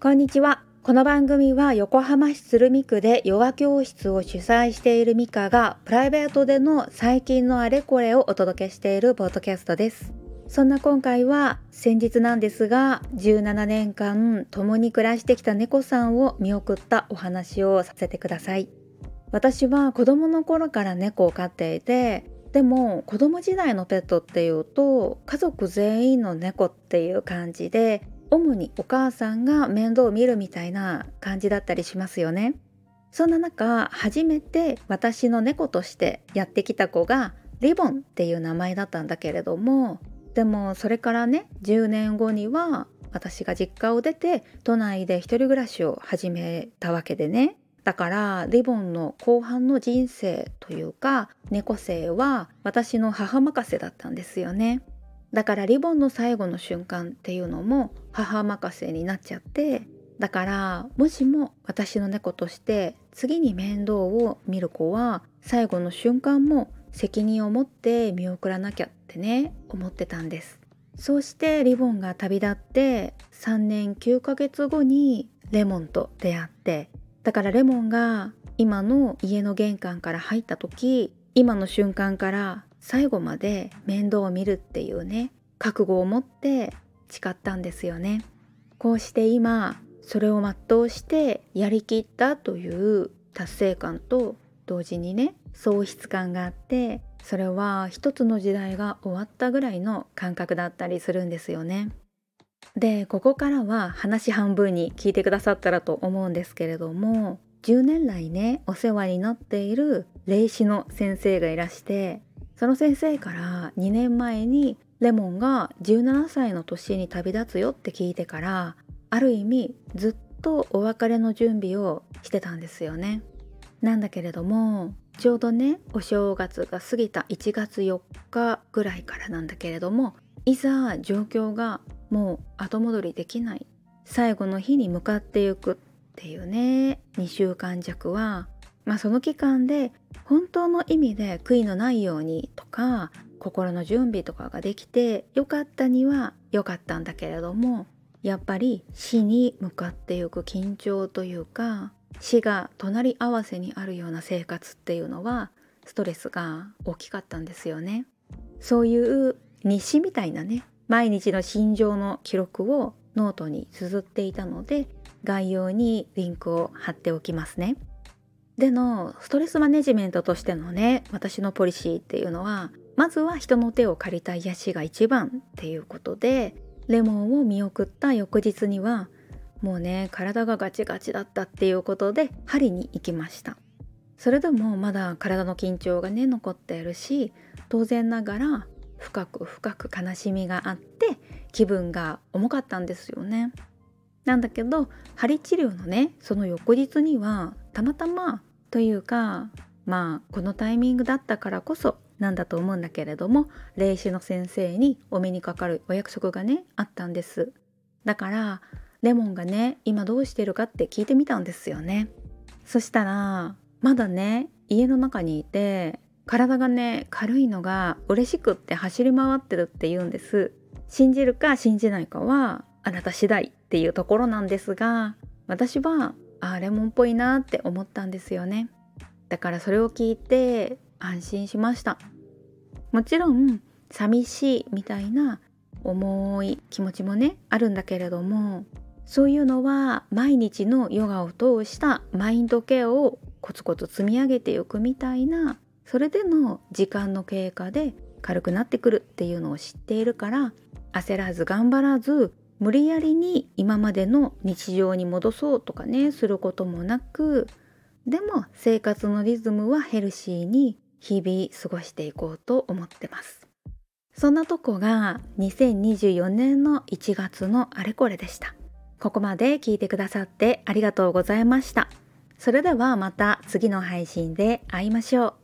こんにちは。この番組は横浜市鶴見区でヨガ教室を主催しているミカがプライベートでの最近のあれこれをお届けしているポッドキャストです。そんな今回は先日なんですが17年間共に暮らしてきた猫さんを見送ったお話をさせてください。私は子供の頃から猫を飼っていてでも子供時代のペットっていうと家族全員の猫っていう感じで主にお母さんが面倒を見るみたいな感じだったりしますよね。そんな中初めて私の猫としてやってきた子がリボンっていう名前だったんだけれどもでもそれからね10年後には私が実家を出て都内で一人暮らしを始めたわけでねだからリボンの後半の人生というか猫生は私の母任せだったんですよね。だからリボンの最後の瞬間っていうのも母任せになっちゃってだからもしも私の猫として次に面倒を見る子は最後の瞬間も責任を持って見送らなきゃってね思ってたんです。そうしてリボンが旅立って3年9ヶ月後にレモンと出会ってだからレモンが今の家の玄関から入った時今の瞬間から最後まで面倒を見るっていうね覚悟を持って誓ったんですよねこうして今それを全うしてやりきったという達成感と同時にね喪失感があってそれは一つの時代が終わったぐらいの感覚だったりするんですよね。でここからは話半分に聞いてくださったらと思うんですけれども10年来ねお世話になっている霊視の先生がいらしてその先生から2年前にレモンが17歳の年に旅立つよって聞いてからある意味ずっとお別れの準備をしてたんですよね。なんだけれどもちょうどねお正月が過ぎた1月4日ぐらいからなんだけれどもいざ状況がもう後戻りできない最後の日に向かっていくっていうね2週間弱はまあその期間で本当の意味で悔いのないようにとか心の準備とかができてよかったには良かったんだけれどもやっぱり死に向かっていく緊張というか死が隣り合わせにあるような生活っていうのはストレスが大きかったんですよね。そういう日誌みたいなね毎日の心情の記録をノートに綴っていたので概要にリンクを貼っておきますね。でのストレスマネジメントとしてのね私のポリシーっていうのはまずは人の手を借りた癒しが一番っていうことでレモンを見送った翌日にはもうね体がガチガチだったっていうことで針に行きました。それでもまだ体の緊張がね残っているし当然ながら深く深く悲しみがあって気分が重かったんですよね。なんだけど針治療のねその翌日にはたまたまというかまあこのタイミングだったからこそなんだと思うんだけれども霊視の先生にお目にかかるお約束がねあったんです。だからレモンがね今どうしてるかって聞いてみたんですよね。そしたらまだね家の中にいて体がね軽いのが嬉しくって走り回ってるって言うんです。信じるか信じないかはあなた次第っていうところなんですが私はあレモンっぽいなって思ったんですよね。だからそれを聞いて安心しました。もちろん寂しいみたいな重い気持ちもねあるんだけれどもそういうのは毎日のヨガを通したマインドケアをコツコツ積み上げていくみたいなそれでの時間の経過で軽くなってくるっていうのを知っているから焦らず頑張らず無理やりに今までの日常に戻そうとかねすることもなくでも生活のリズムはヘルシーに日々過ごしていこうと思ってます。そんなとこが2024年の1月のあれこれでした。ここまで聞いてくださってありがとうございました。それではまた次の配信で会いましょう。